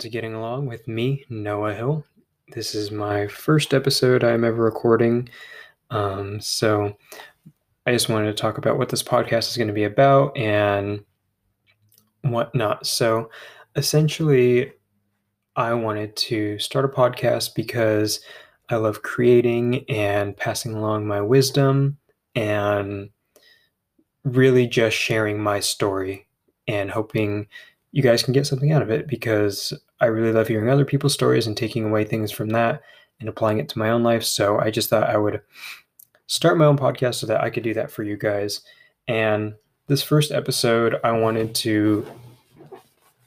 To Getting Along with me, Noah Hill. This is my first episode I'm ever recording. Um, so I just wanted to talk about what this podcast is going to be about and whatnot. So essentially, I wanted to start a podcast because I love creating and passing along my wisdom and really just sharing my story and hoping you guys can get something out of it because I really love hearing other people's stories and taking away things from that and applying it to my own life. So I just thought I would start my own podcast so that I could do that for you guys. And this first episode, I wanted to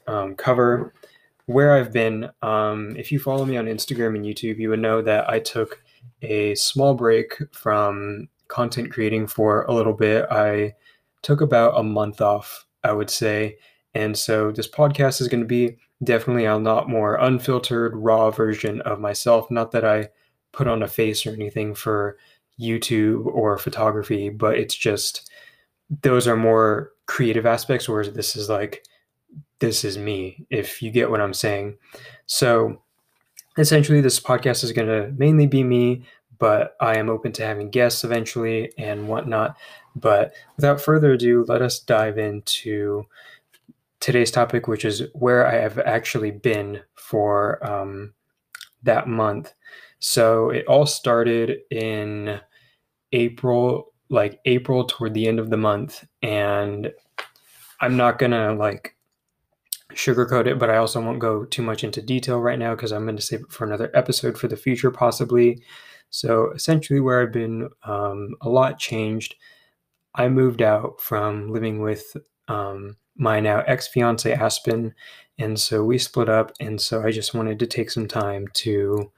um, cover where I've been. Um, if you follow me on Instagram and YouTube, you would know that I took a small break from content creating for a little bit. I took about a month off, I would say, and so this podcast is going to be definitely a lot more unfiltered, raw version of myself. Not that I put on a face or anything for YouTube or photography, but it's just those are more creative aspects, whereas this is like, this is me, if you get what I'm saying. So essentially, this podcast is going to mainly be me, but I am open to having guests eventually and whatnot. But without further ado, let us dive into today's topic, which is where I have actually been for um, that month. So it all started in April, like April toward the end of the month. And I'm not going to like sugarcoat it, but I also won't go too much into detail right now because I'm going to save it for another episode for the future, possibly. So essentially, where I've been, um, a lot changed. I moved out from living with um, my now ex fiance Aspen. And so we split up. And so I just wanted to take some time to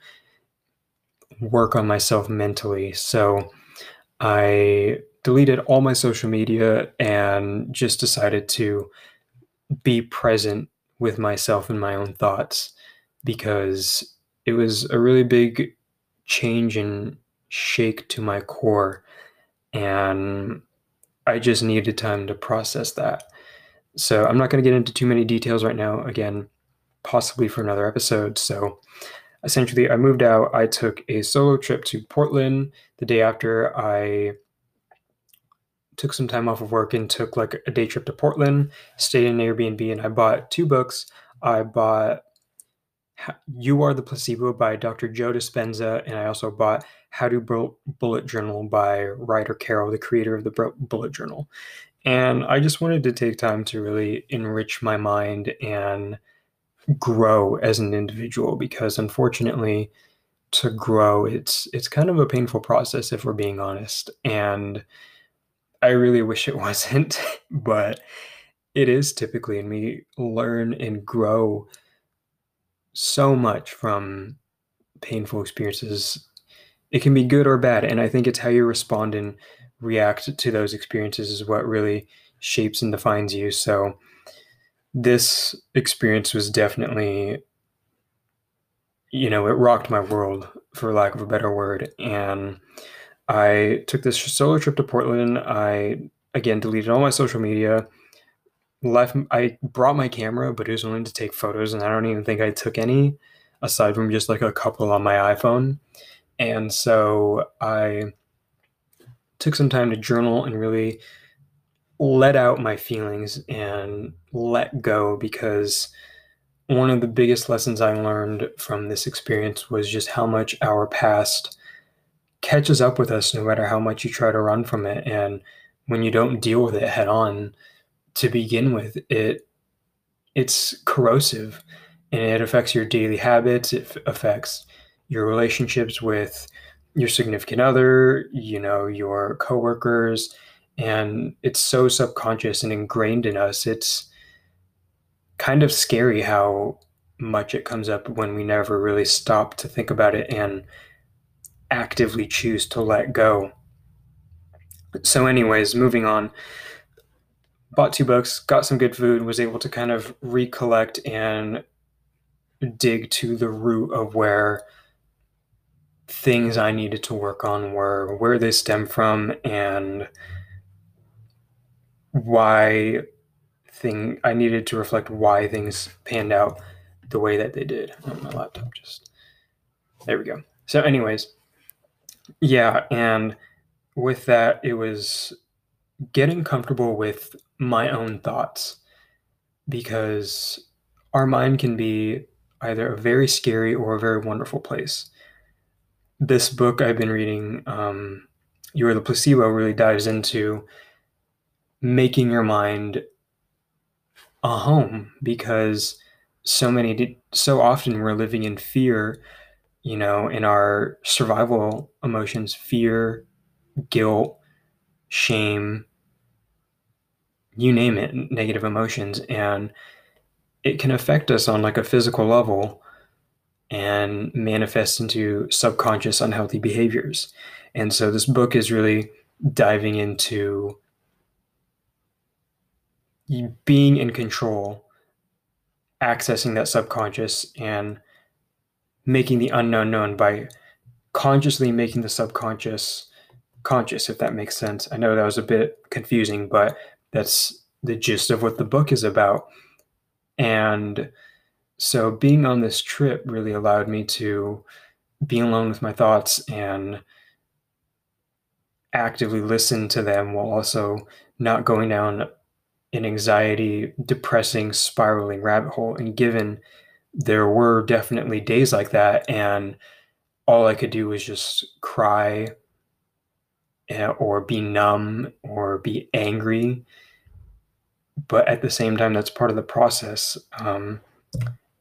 work on myself mentally. So I deleted all my social media and just decided to be present with myself and my own thoughts because it was a really big change and shake to my core. And I just needed time to process that. So I'm not going to get into too many details right now. Again, possibly for another episode. So essentially, I moved out. I took a solo trip to Portland the day after I took some time off of work and took like a day trip to Portland, stayed in an Airbnb, and I bought two books. I bought You Are the Placebo by Dr. Joe Dispenza, and I also bought How to Bullet Journal by Ryder Carroll, the creator of the Bullet Journal. And I just wanted to take time to really enrich my mind and grow as an individual because unfortunately to grow it's it's kind of a painful process if we're being honest. And I really wish it wasn't but it is typically and we learn and grow so much from painful experiences. It can be good or bad and I think it's how you respond and react to those experiences is what really shapes and defines you. So this experience was definitely you know, it rocked my world for lack of a better word and I took this solo trip to Portland. I again deleted all my social media. Left I brought my camera, but it was only to take photos and I don't even think I took any aside from just like a couple on my iPhone. And so I took some time to journal and really let out my feelings and let go because one of the biggest lessons I learned from this experience was just how much our past catches up with us no matter how much you try to run from it. And when you don't deal with it head on to begin with, it it's corrosive and it affects your daily habits, it affects your relationships with your significant other, you know, your coworkers, and it's so subconscious and ingrained in us. It's kind of scary how much it comes up when we never really stop to think about it and actively choose to let go. So, anyways, moving on. Bought two books, got some good food, was able to kind of recollect and dig to the root of where things I needed to work on were where they stem from and why thing I needed to reflect why things panned out the way that they did. Oh, my laptop just there we go. So, anyways, yeah, and with that, it was getting comfortable with my own thoughts because our mind can be either a very scary or a very wonderful place. This book I've been reading, um, You Are the Placebo, really dives into making your mind a home because so many, so often we're living in fear, you know, in our survival emotions, fear, guilt, shame, you name it, negative emotions. And it can affect us on like a physical level and manifest into subconscious unhealthy behaviors. And so this book is really diving into being in control, accessing that subconscious, and making the unknown known by consciously making the subconscious conscious, if that makes sense. I know that was a bit confusing, but that's the gist of what the book is about. And so being on this trip really allowed me to be alone with my thoughts and actively listen to them while also not going down an anxiety, depressing, spiraling rabbit hole. And given there were definitely days like that, and all I could do was just cry eh, or be numb or be angry but at the same time, that's part of the process. Um,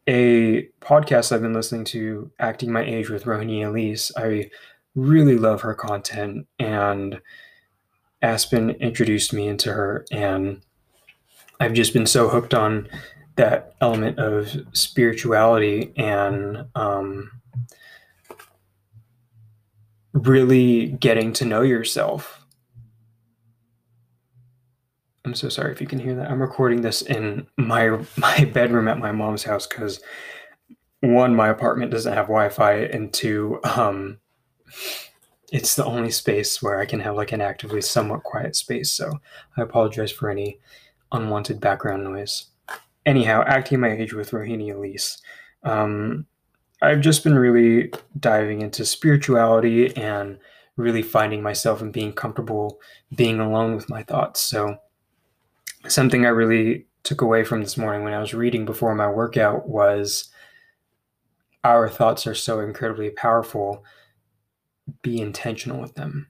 a podcast I've been listening to, Acting My Age with Rohini Elise, I really love her content, and Aspen introduced me into her, and I've just been so hooked on that element of spirituality and um, really getting to know yourself I'm so sorry if you can hear that. I'm recording this in my my bedroom at my mom's house because one, my apartment doesn't have Wi-Fi, and two, um, it's the only space where I can have like an actively somewhat quiet space. So I apologize for any unwanted background noise. Anyhow, acting my age with Rohini Elise. Um, I've just been really diving into spirituality and really finding myself and being comfortable being alone with my thoughts. So something I really took away from this morning when I was reading before my workout was our thoughts are so incredibly powerful. Be intentional with them.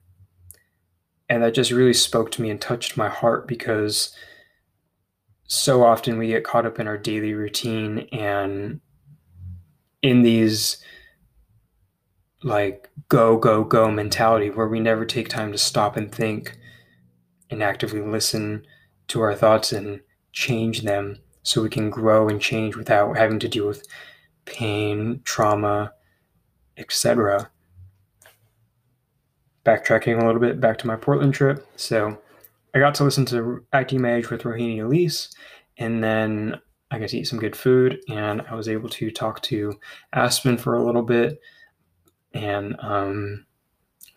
And that just really spoke to me and touched my heart because so often we get caught up in our daily routine and in these like go, go, go mentality where we never take time to stop and think and actively listen to our thoughts and change them so we can grow and change without having to deal with pain, trauma, etc. Backtracking a little bit back to my Portland trip. So I got to listen to Acting My Age with Rohini Elise, and then I got to eat some good food, and I was able to talk to Aspen for a little bit and um,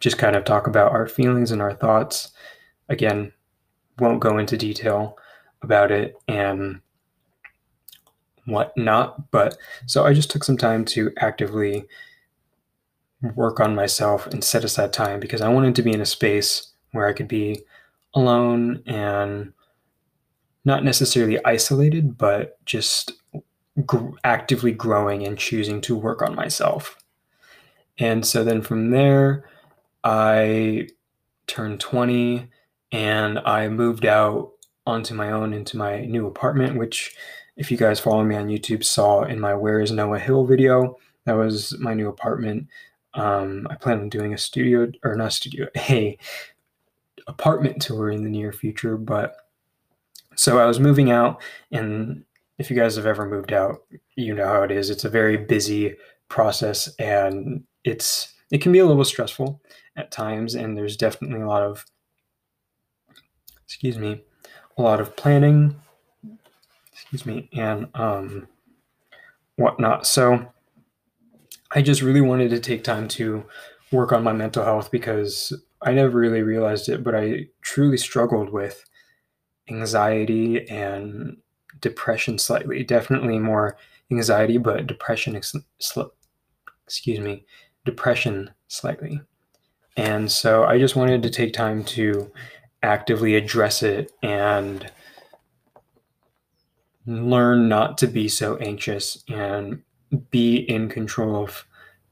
just kind of talk about our feelings and our thoughts. Again, won't go into detail about it and whatnot. But so I just took some time to actively work on myself and set aside time because I wanted to be in a space where I could be alone and not necessarily isolated, but just gr- actively growing and choosing to work on myself. And so then from there, I turned 20 and I moved out onto my own into my new apartment, which, if you guys follow me on YouTube, saw in my Where is Noah Hill video. That was my new apartment. Um, I plan on doing a studio or not studio, a apartment tour in the near future. But so I was moving out, and if you guys have ever moved out, you know how it is. It's a very busy process, and it's it can be a little stressful at times, and there's definitely a lot of excuse me, a lot of planning, excuse me, and um, whatnot. So I just really wanted to take time to work on my mental health because I never really realized it, but I truly struggled with anxiety and depression slightly. Definitely more anxiety, but depression, excuse me, depression slightly. And so I just wanted to take time to actively address it and learn not to be so anxious and be in control of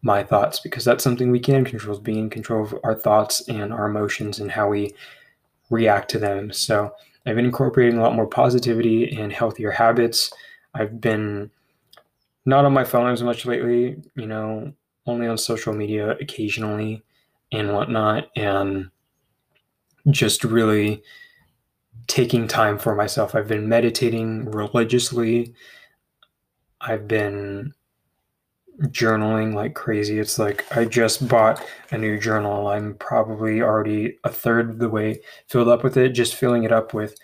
my thoughts because that's something we can control is being in control of our thoughts and our emotions and how we react to them. So i've been incorporating a lot more positivity and healthier habits. I've been not on my phone as much lately you know only on social media occasionally and whatnot and just really taking time for myself i've been meditating religiously i've been journaling like crazy. It's like I just bought a new journal. I'm probably already a third of the way filled up with it, just filling it up with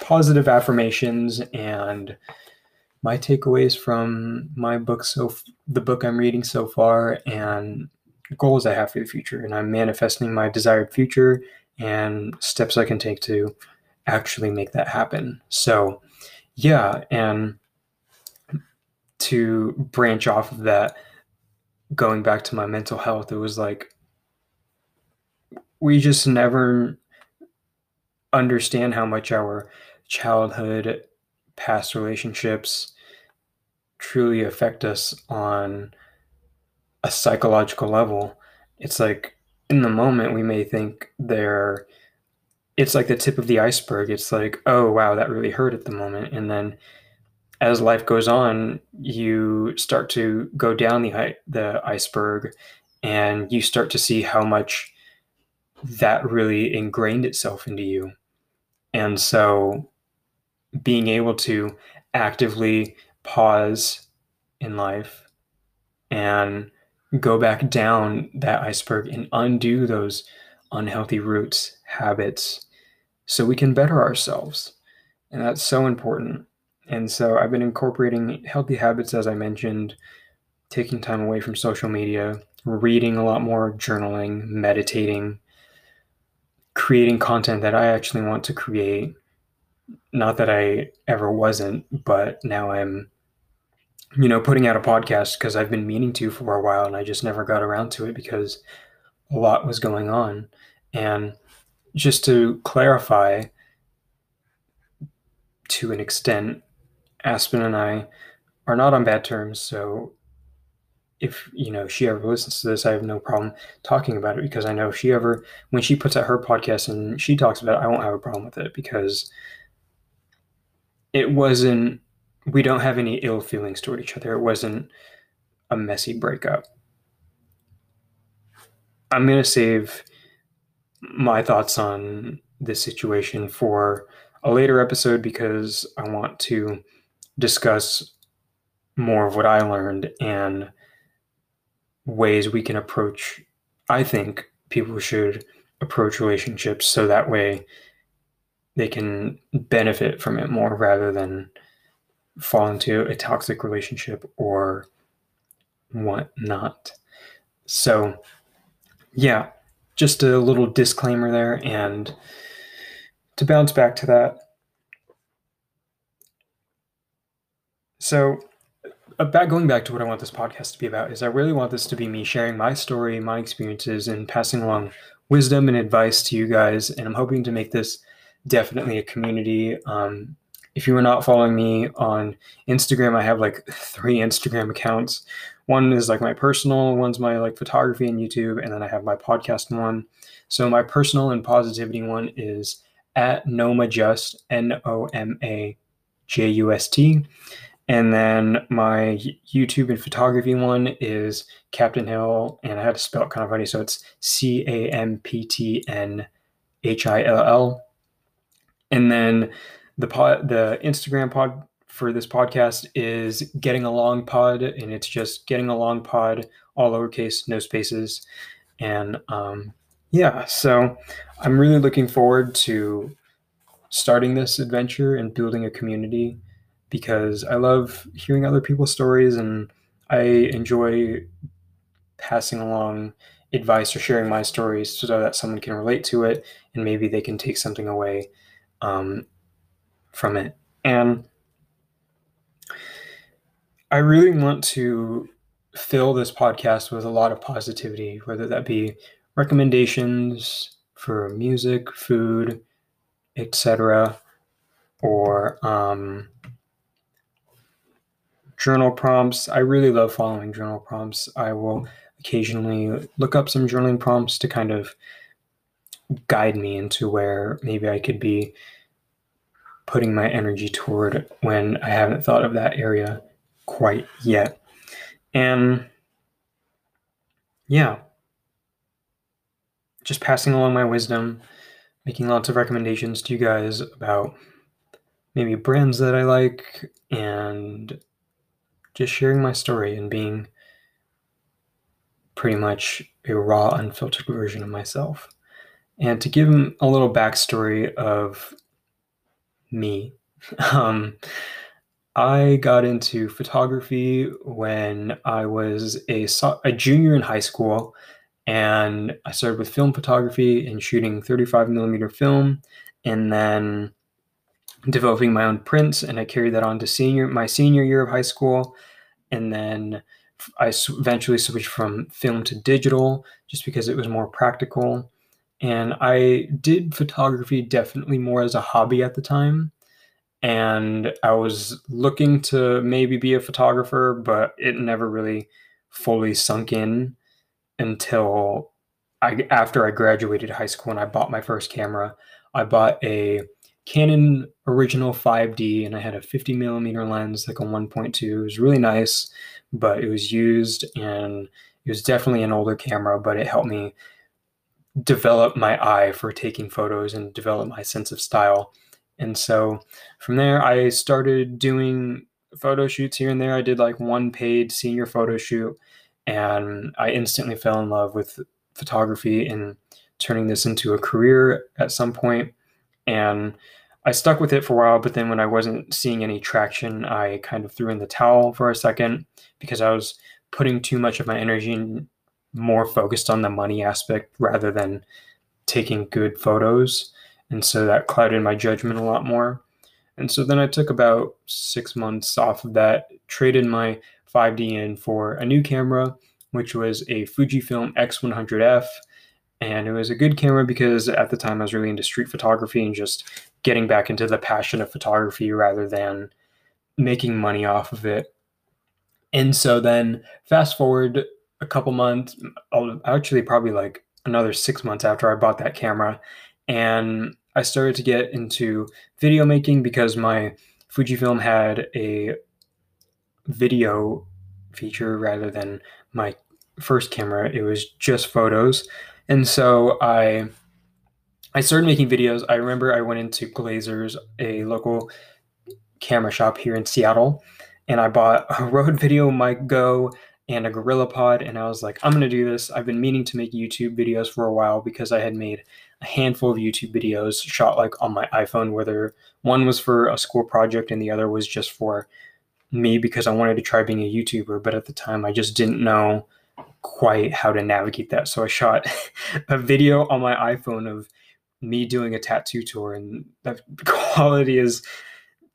positive affirmations and my takeaways from my book so the book I'm reading so far and goals I have for the future and I'm manifesting my desired future and steps I can take to actually make that happen. So, yeah, and to branch off of that, going back to my mental health, it was like we just never understand how much our childhood, past relationships truly affect us on a psychological level. It's like in the moment we may think they're it's like the tip of the iceberg. It's like, oh wow, that really hurt at the moment. And then as life goes on, you start to go down the the iceberg, and you start to see how much that really ingrained itself into you. And so, being able to actively pause in life and go back down that iceberg and undo those unhealthy roots, habits, so we can better ourselves. And that's so important. And so I've been incorporating healthy habits, as I mentioned, taking time away from social media, reading a lot more, journaling, meditating, creating content that I actually want to create. Not that I ever wasn't, but now I'm, you know, putting out a podcast because I've been meaning to for a while and I just never got around to it because a lot was going on. And just to clarify, to an extent, Aspen and I are not on bad terms, so if you know she ever listens to this, I have no problem talking about it because I know if she ever when she puts out her podcast and she talks about it, I won't have a problem with it because it wasn't we don't have any ill feelings toward each other. It wasn't a messy breakup. I'm gonna save my thoughts on this situation for a later episode because I want to discuss more of what I learned and ways we can approach. I think people should approach relationships so that way they can benefit from it more rather than fall into a toxic relationship or whatnot. So, yeah, just a little disclaimer there. And to bounce back to that, So, about going back to what I want this podcast to be about is I really want this to be me sharing my story, my experiences, and passing along wisdom and advice to you guys. And I'm hoping to make this definitely a community. Um, if you are not following me on Instagram, I have like three Instagram accounts. One is like my personal, one's my like photography and YouTube, and then I have my podcast one. So my personal and positivity one is at Noma Just N O M A J U S T. And then my YouTube and photography one is Captain Hill, and I had to spell it kind of funny, so it's C A M P T N H I L L. And then the pod, the Instagram pod for this podcast is Getting Along Pod, and it's just Getting Along Pod, all lowercase, no spaces. And um, yeah, so I'm really looking forward to starting this adventure and building a community because I love hearing other people's stories and I enjoy passing along advice or sharing my stories so that someone can relate to it and maybe they can take something away um, from it. And I really want to fill this podcast with a lot of positivity, whether that be recommendations for music, food, etc., or um, journal prompts. I really love following journal prompts. I will occasionally look up some journaling prompts to kind of guide me into where maybe I could be putting my energy toward when I haven't thought of that area quite yet. And yeah, just passing along my wisdom, making lots of recommendations to you guys about maybe brands that I like, and just sharing my story and being pretty much a raw, unfiltered version of myself. And to give them a little backstory of me, um, I got into photography when I was a, a junior in high school, and I started with film photography and shooting 35 millimeter film, and then developing my own prints. And I carried that on to senior my senior year of high school, and then I eventually switched from film to digital just because it was more practical. And I did photography definitely more as a hobby at the time. And I was looking to maybe be a photographer, but it never really fully sunk in until I after I graduated high school and I bought my first camera. I bought a Canon original 5D and I had a 50 millimeter lens, like a 1.2. It was really nice, but it was used and it was definitely an older camera, but it helped me develop my eye for taking photos and develop my sense of style. And so from there, I started doing photo shoots here and there. I did like one paid senior photo shoot, and I instantly fell in love with photography and turning this into a career at some point. And I stuck with it for a while, but then when I wasn't seeing any traction, I kind of threw in the towel for a second because I was putting too much of my energy more focused on the money aspect rather than taking good photos. And so that clouded my judgment a lot more. And so then I took about six months off of that, traded my 5D in for a new camera, which was a Fujifilm X100F. And it was a good camera because at the time I was really into street photography and just getting back into the passion of photography rather than making money off of it. And so then fast forward a couple months, actually probably like another six months after I bought that camera, and I started to get into video making because my Fujifilm had a video feature rather than my first camera. It was just photos, and so I I started making videos. I remember I went into Glazer's, a local camera shop here in Seattle, and I bought a Rode Video Mic Go and a GorillaPod, and I was like, I'm gonna do this. I've been meaning to make YouTube videos for a while because I had made a handful of YouTube videos shot like on my iPhone, whether one was for a school project and the other was just for me because I wanted to try being a YouTuber, but at the time I just didn't know quite how to navigate that. So I shot a video on my iPhone of me doing a tattoo tour, and the quality is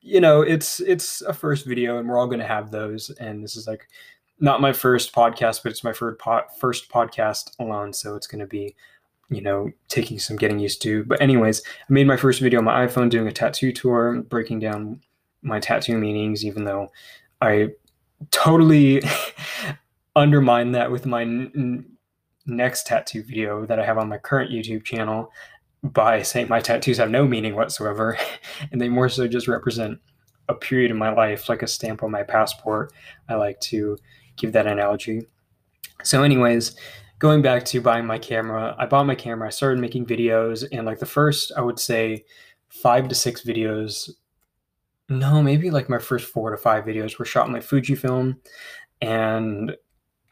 you know it's it's a first video and we're all going to have those and this is like not my first podcast, but it's my first first podcast alone. So it's going to be, you know, taking some getting used to. But anyways, I made my first video on my iPhone doing a tattoo tour, breaking down my tattoo meanings, even though I totally undermine that with my n- next tattoo video that I have on my current YouTube channel by saying my tattoos have no meaning whatsoever, and they more so just represent a period in my life, like a stamp on my passport. I like to give that analogy. So, anyways, going back to buying my camera, I bought my camera, I started making videos, and like the first, I would say, five to six videos, no, maybe like my first four to five videos were shot on my Fujifilm, and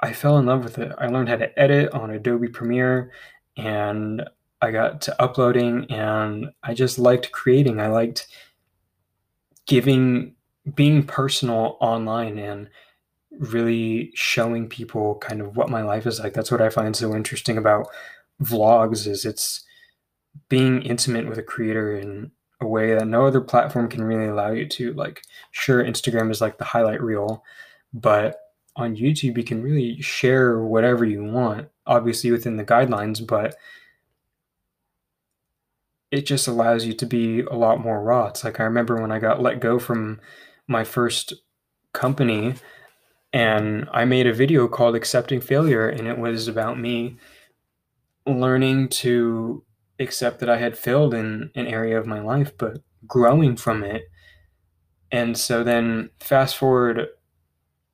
I fell in love with it. I learned how to edit on Adobe Premiere, and I got to uploading, and I just liked creating. I liked giving, being personal online, and really showing people kind of what my life is like. That's what I find so interesting about vlogs is it's being intimate with a creator in a way that no other platform can really allow you to. Like, sure, Instagram is like the highlight reel, but on YouTube, you can really share whatever you want, obviously within the guidelines, but it just allows you to be a lot more raw. It's like I remember when I got let go from my first company and I made a video called Accepting Failure, and it was about me learning to accept that I had failed in an area of my life, but growing from it. And so then fast forward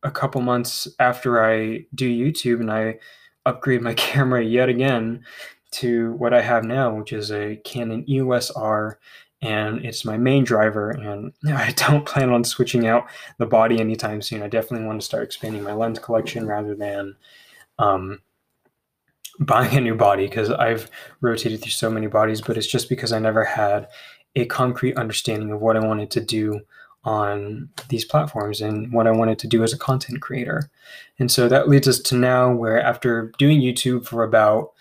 a couple months after I do YouTube and I upgrade my camera yet again to what I have now, which is a Canon EOS R, and it's my main driver. And I don't plan on switching out the body anytime soon. I definitely want to start expanding my lens collection rather than um, buying a new body because I've rotated through so many bodies, but it's just because I never had a concrete understanding of what I wanted to do on these platforms and what I wanted to do as a content creator. And so that leads us to now where after doing YouTube for about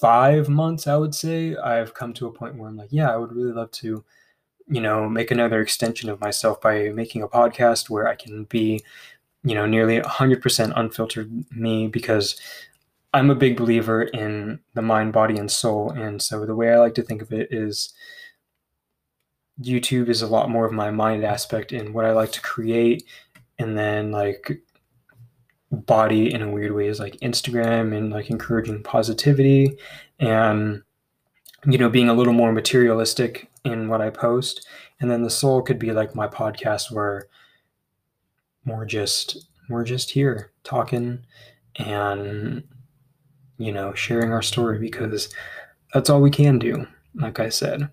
five months, I would say, I've come to a point where I'm like, yeah, I would really love to, you know, make another extension of myself by making a podcast where I can be, you know, nearly 100% unfiltered me because I'm a big believer in the mind, body, and soul. And so the way I like to think of it is YouTube is a lot more of my mind aspect in what I like to create. And then like body in a weird way is like Instagram and like encouraging positivity and you know being a little more materialistic in what I post. And then the soul could be like my podcast where we're just we're just here talking and you know sharing our story because that's all we can do like I said.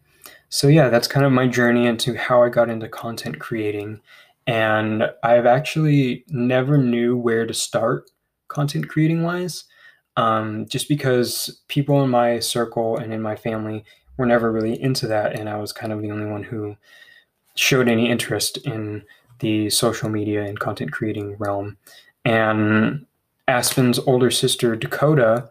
So yeah that's kind of my journey into how I got into content creating and I've actually never knew where to start content creating wise, um, just because people in my circle and in my family were never really into that, and I was kind of the only one who showed any interest in the social media and content creating realm. And Aspen's older sister Dakota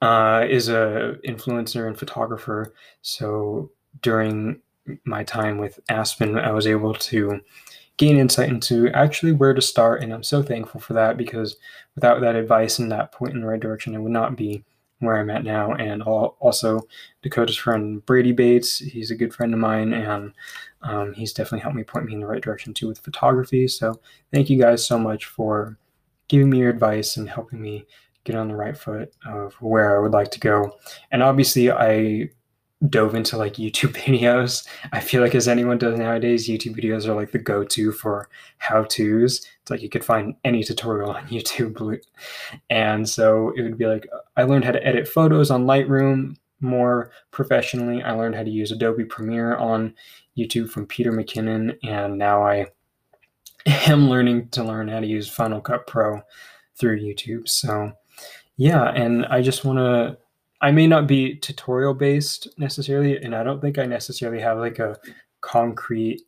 uh, is a influencer and photographer. So during my time with Aspen, I was able to gain insight into actually where to start. And I'm so thankful for that because without that advice and that point in the right direction, I would not be where I'm at now. And also, Dakota's friend Brady Bates, he's a good friend of mine, and um, he's definitely helped me point me in the right direction too with photography. So, thank you guys so much for giving me your advice and helping me get on the right foot of where I would like to go. And obviously, I dove into like YouTube videos. I feel like as anyone does nowadays, YouTube videos are like the go-to for how-tos. It's like you could find any tutorial on YouTube. And so it would be like I learned how to edit photos on Lightroom more professionally. I learned how to use Adobe Premiere on YouTube from Peter McKinnon and now I am learning to learn how to use Final Cut Pro through YouTube. So yeah, and I just want to I may not be tutorial based necessarily, and I don't think I necessarily have like a concrete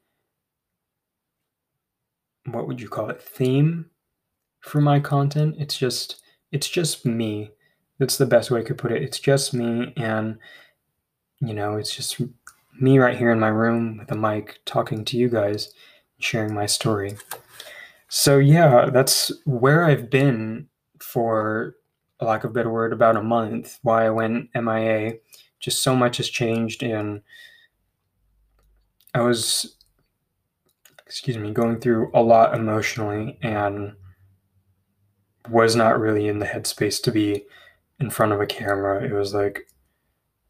what would you call it theme for my content. It's just it's just me. That's the best way I could put it. It's just me and you know, it's just me right here in my room with a mic talking to you guys, sharing my story. So yeah, that's where I've been for lack of a better word, about a month why I went MIA. Just so much has changed, and I was, excuse me, going through a lot emotionally and was not really in the headspace to be in front of a camera. It was like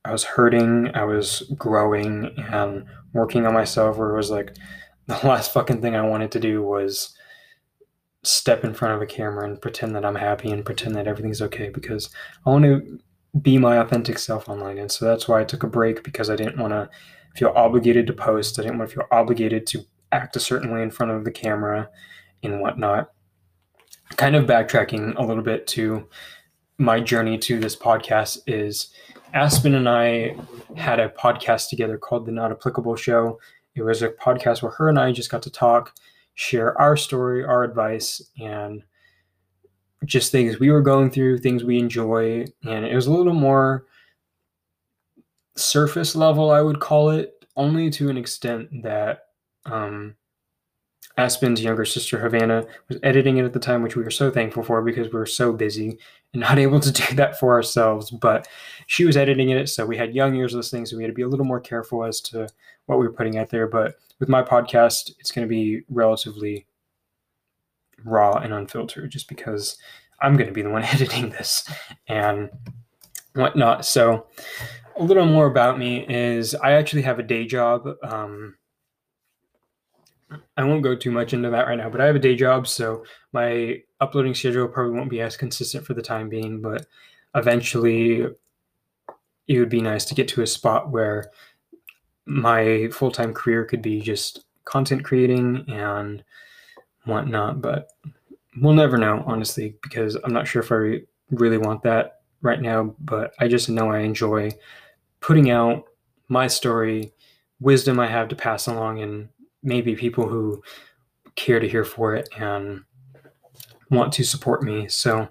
I was hurting, I was growing and working on myself, where it was like the last fucking thing I wanted to do was step in front of a camera and pretend that I'm happy and pretend that everything's okay because I want to be my authentic self online. And so that's why I took a break because I didn't want to feel obligated to post. I didn't want to feel obligated to act a certain way in front of the camera and whatnot. Kind of backtracking a little bit to my journey to this podcast is Aspen and I had a podcast together called The Not Applicable Show. It was a podcast where her and I just got to talk share our story, our advice, and just things we were going through, things we enjoy. And it was a little more surface level, I would call it. only to an extent that um, Aspen's younger sister Havana was editing it at the time, which we were so thankful for because we were so busy and not able to do that for ourselves. But she was editing it, so we had young ears listening, so we had to be a little more careful as to what we were putting out there. But with my podcast, it's going to be relatively raw and unfiltered just because I'm going to be the one editing this and whatnot. So, a little more about me is I actually have a day job. Um, I won't go too much into that right now, but I have a day job, so my uploading schedule probably won't be as consistent for the time being, but eventually it would be nice to get to a spot where my full time career could be just content creating and whatnot, but we'll never know, honestly, because I'm not sure if I really want that right now, but I just know I enjoy putting out my story, wisdom I have to pass along, and maybe people who care to hear for it and want to support me. So,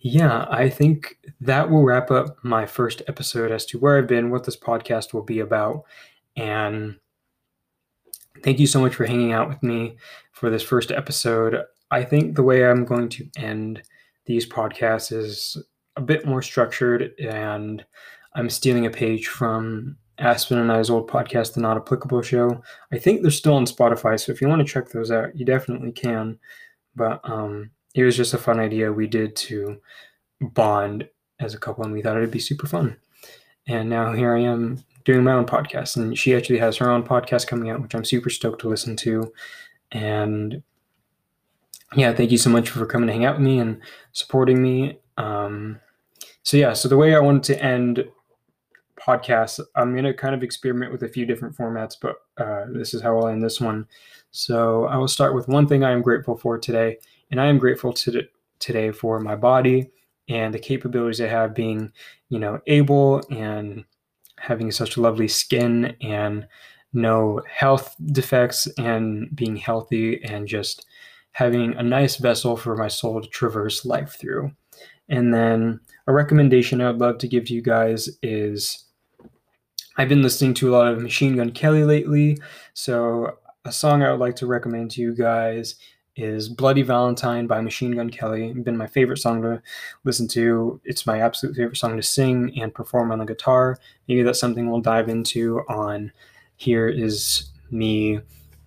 yeah, I think that will wrap up my first episode as to where I've been, what this podcast will be about, and thank you so much for hanging out with me for this first episode. I think the way I'm going to end these podcasts is a bit more structured, and I'm stealing a page from Aspen and I's old podcast, The Not Applicable Show. I think they're still on Spotify, so if you want to check those out, you definitely can. But um, it was just a fun idea we did to bond as a couple, and we thought it'd be super fun. And now here I am doing my own podcast, and she actually has her own podcast coming out, which I'm super stoked to listen to. And yeah, thank you so much for coming to hang out with me and supporting me. Um, so yeah, so the way I wanted to end podcasts, I'm gonna kind of experiment with a few different formats, but uh, this is how I'll end this one. So I will start with one thing I am grateful for today, and I am grateful to today for my body and the capabilities I have being, you know, able and having such lovely skin and no health defects and being healthy and just having a nice vessel for my soul to traverse life through. And then a recommendation I would love to give to you guys is I've been listening to a lot of Machine Gun Kelly lately. So, a song I would like to recommend to you guys is Bloody Valentine by Machine Gun Kelly. It's been my favorite song to listen to. It's my absolute favorite song to sing and perform on the guitar. Maybe that's something we'll dive into on here is me,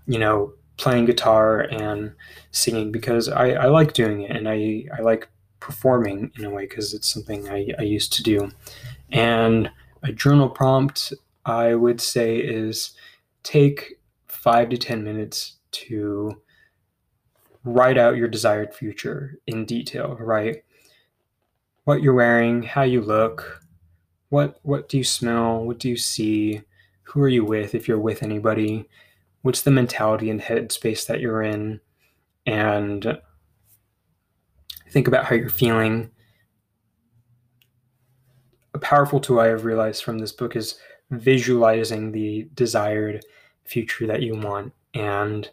you know, playing guitar and singing because I, I like doing it and I, I like performing in a way because it's something I, I used to do. And a journal prompt I would say is take five to 10 minutes to write out your desired future in detail, right? What you're wearing, how you look, what what do you smell, what do you see, who are you with if you're with anybody, what's the mentality and headspace that you're in and think about how you're feeling a powerful tool i have realized from this book is visualizing the desired future that you want and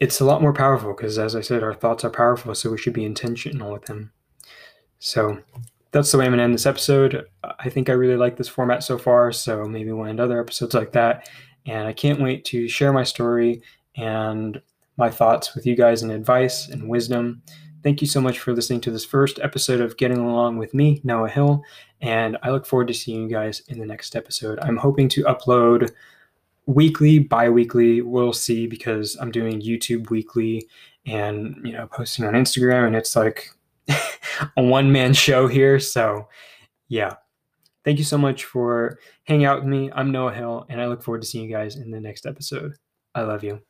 it's a lot more powerful because as i said our thoughts are powerful so we should be intentional with them so that's the way i'm going to end this episode i think i really like this format so far so maybe we'll end other episodes like that and I can't wait to share my story and my thoughts with you guys and advice and wisdom. Thank you so much for listening to this first episode of Getting Along with me, Noah Hill, and I look forward to seeing you guys in the next episode. I'm hoping to upload weekly, bi-weekly, we'll see because I'm doing YouTube weekly and, you know, posting on Instagram and it's like a one-man show here, so yeah. Thank you so much for hanging out with me. I'm Noah Hill, and I look forward to seeing you guys in the next episode. I love you.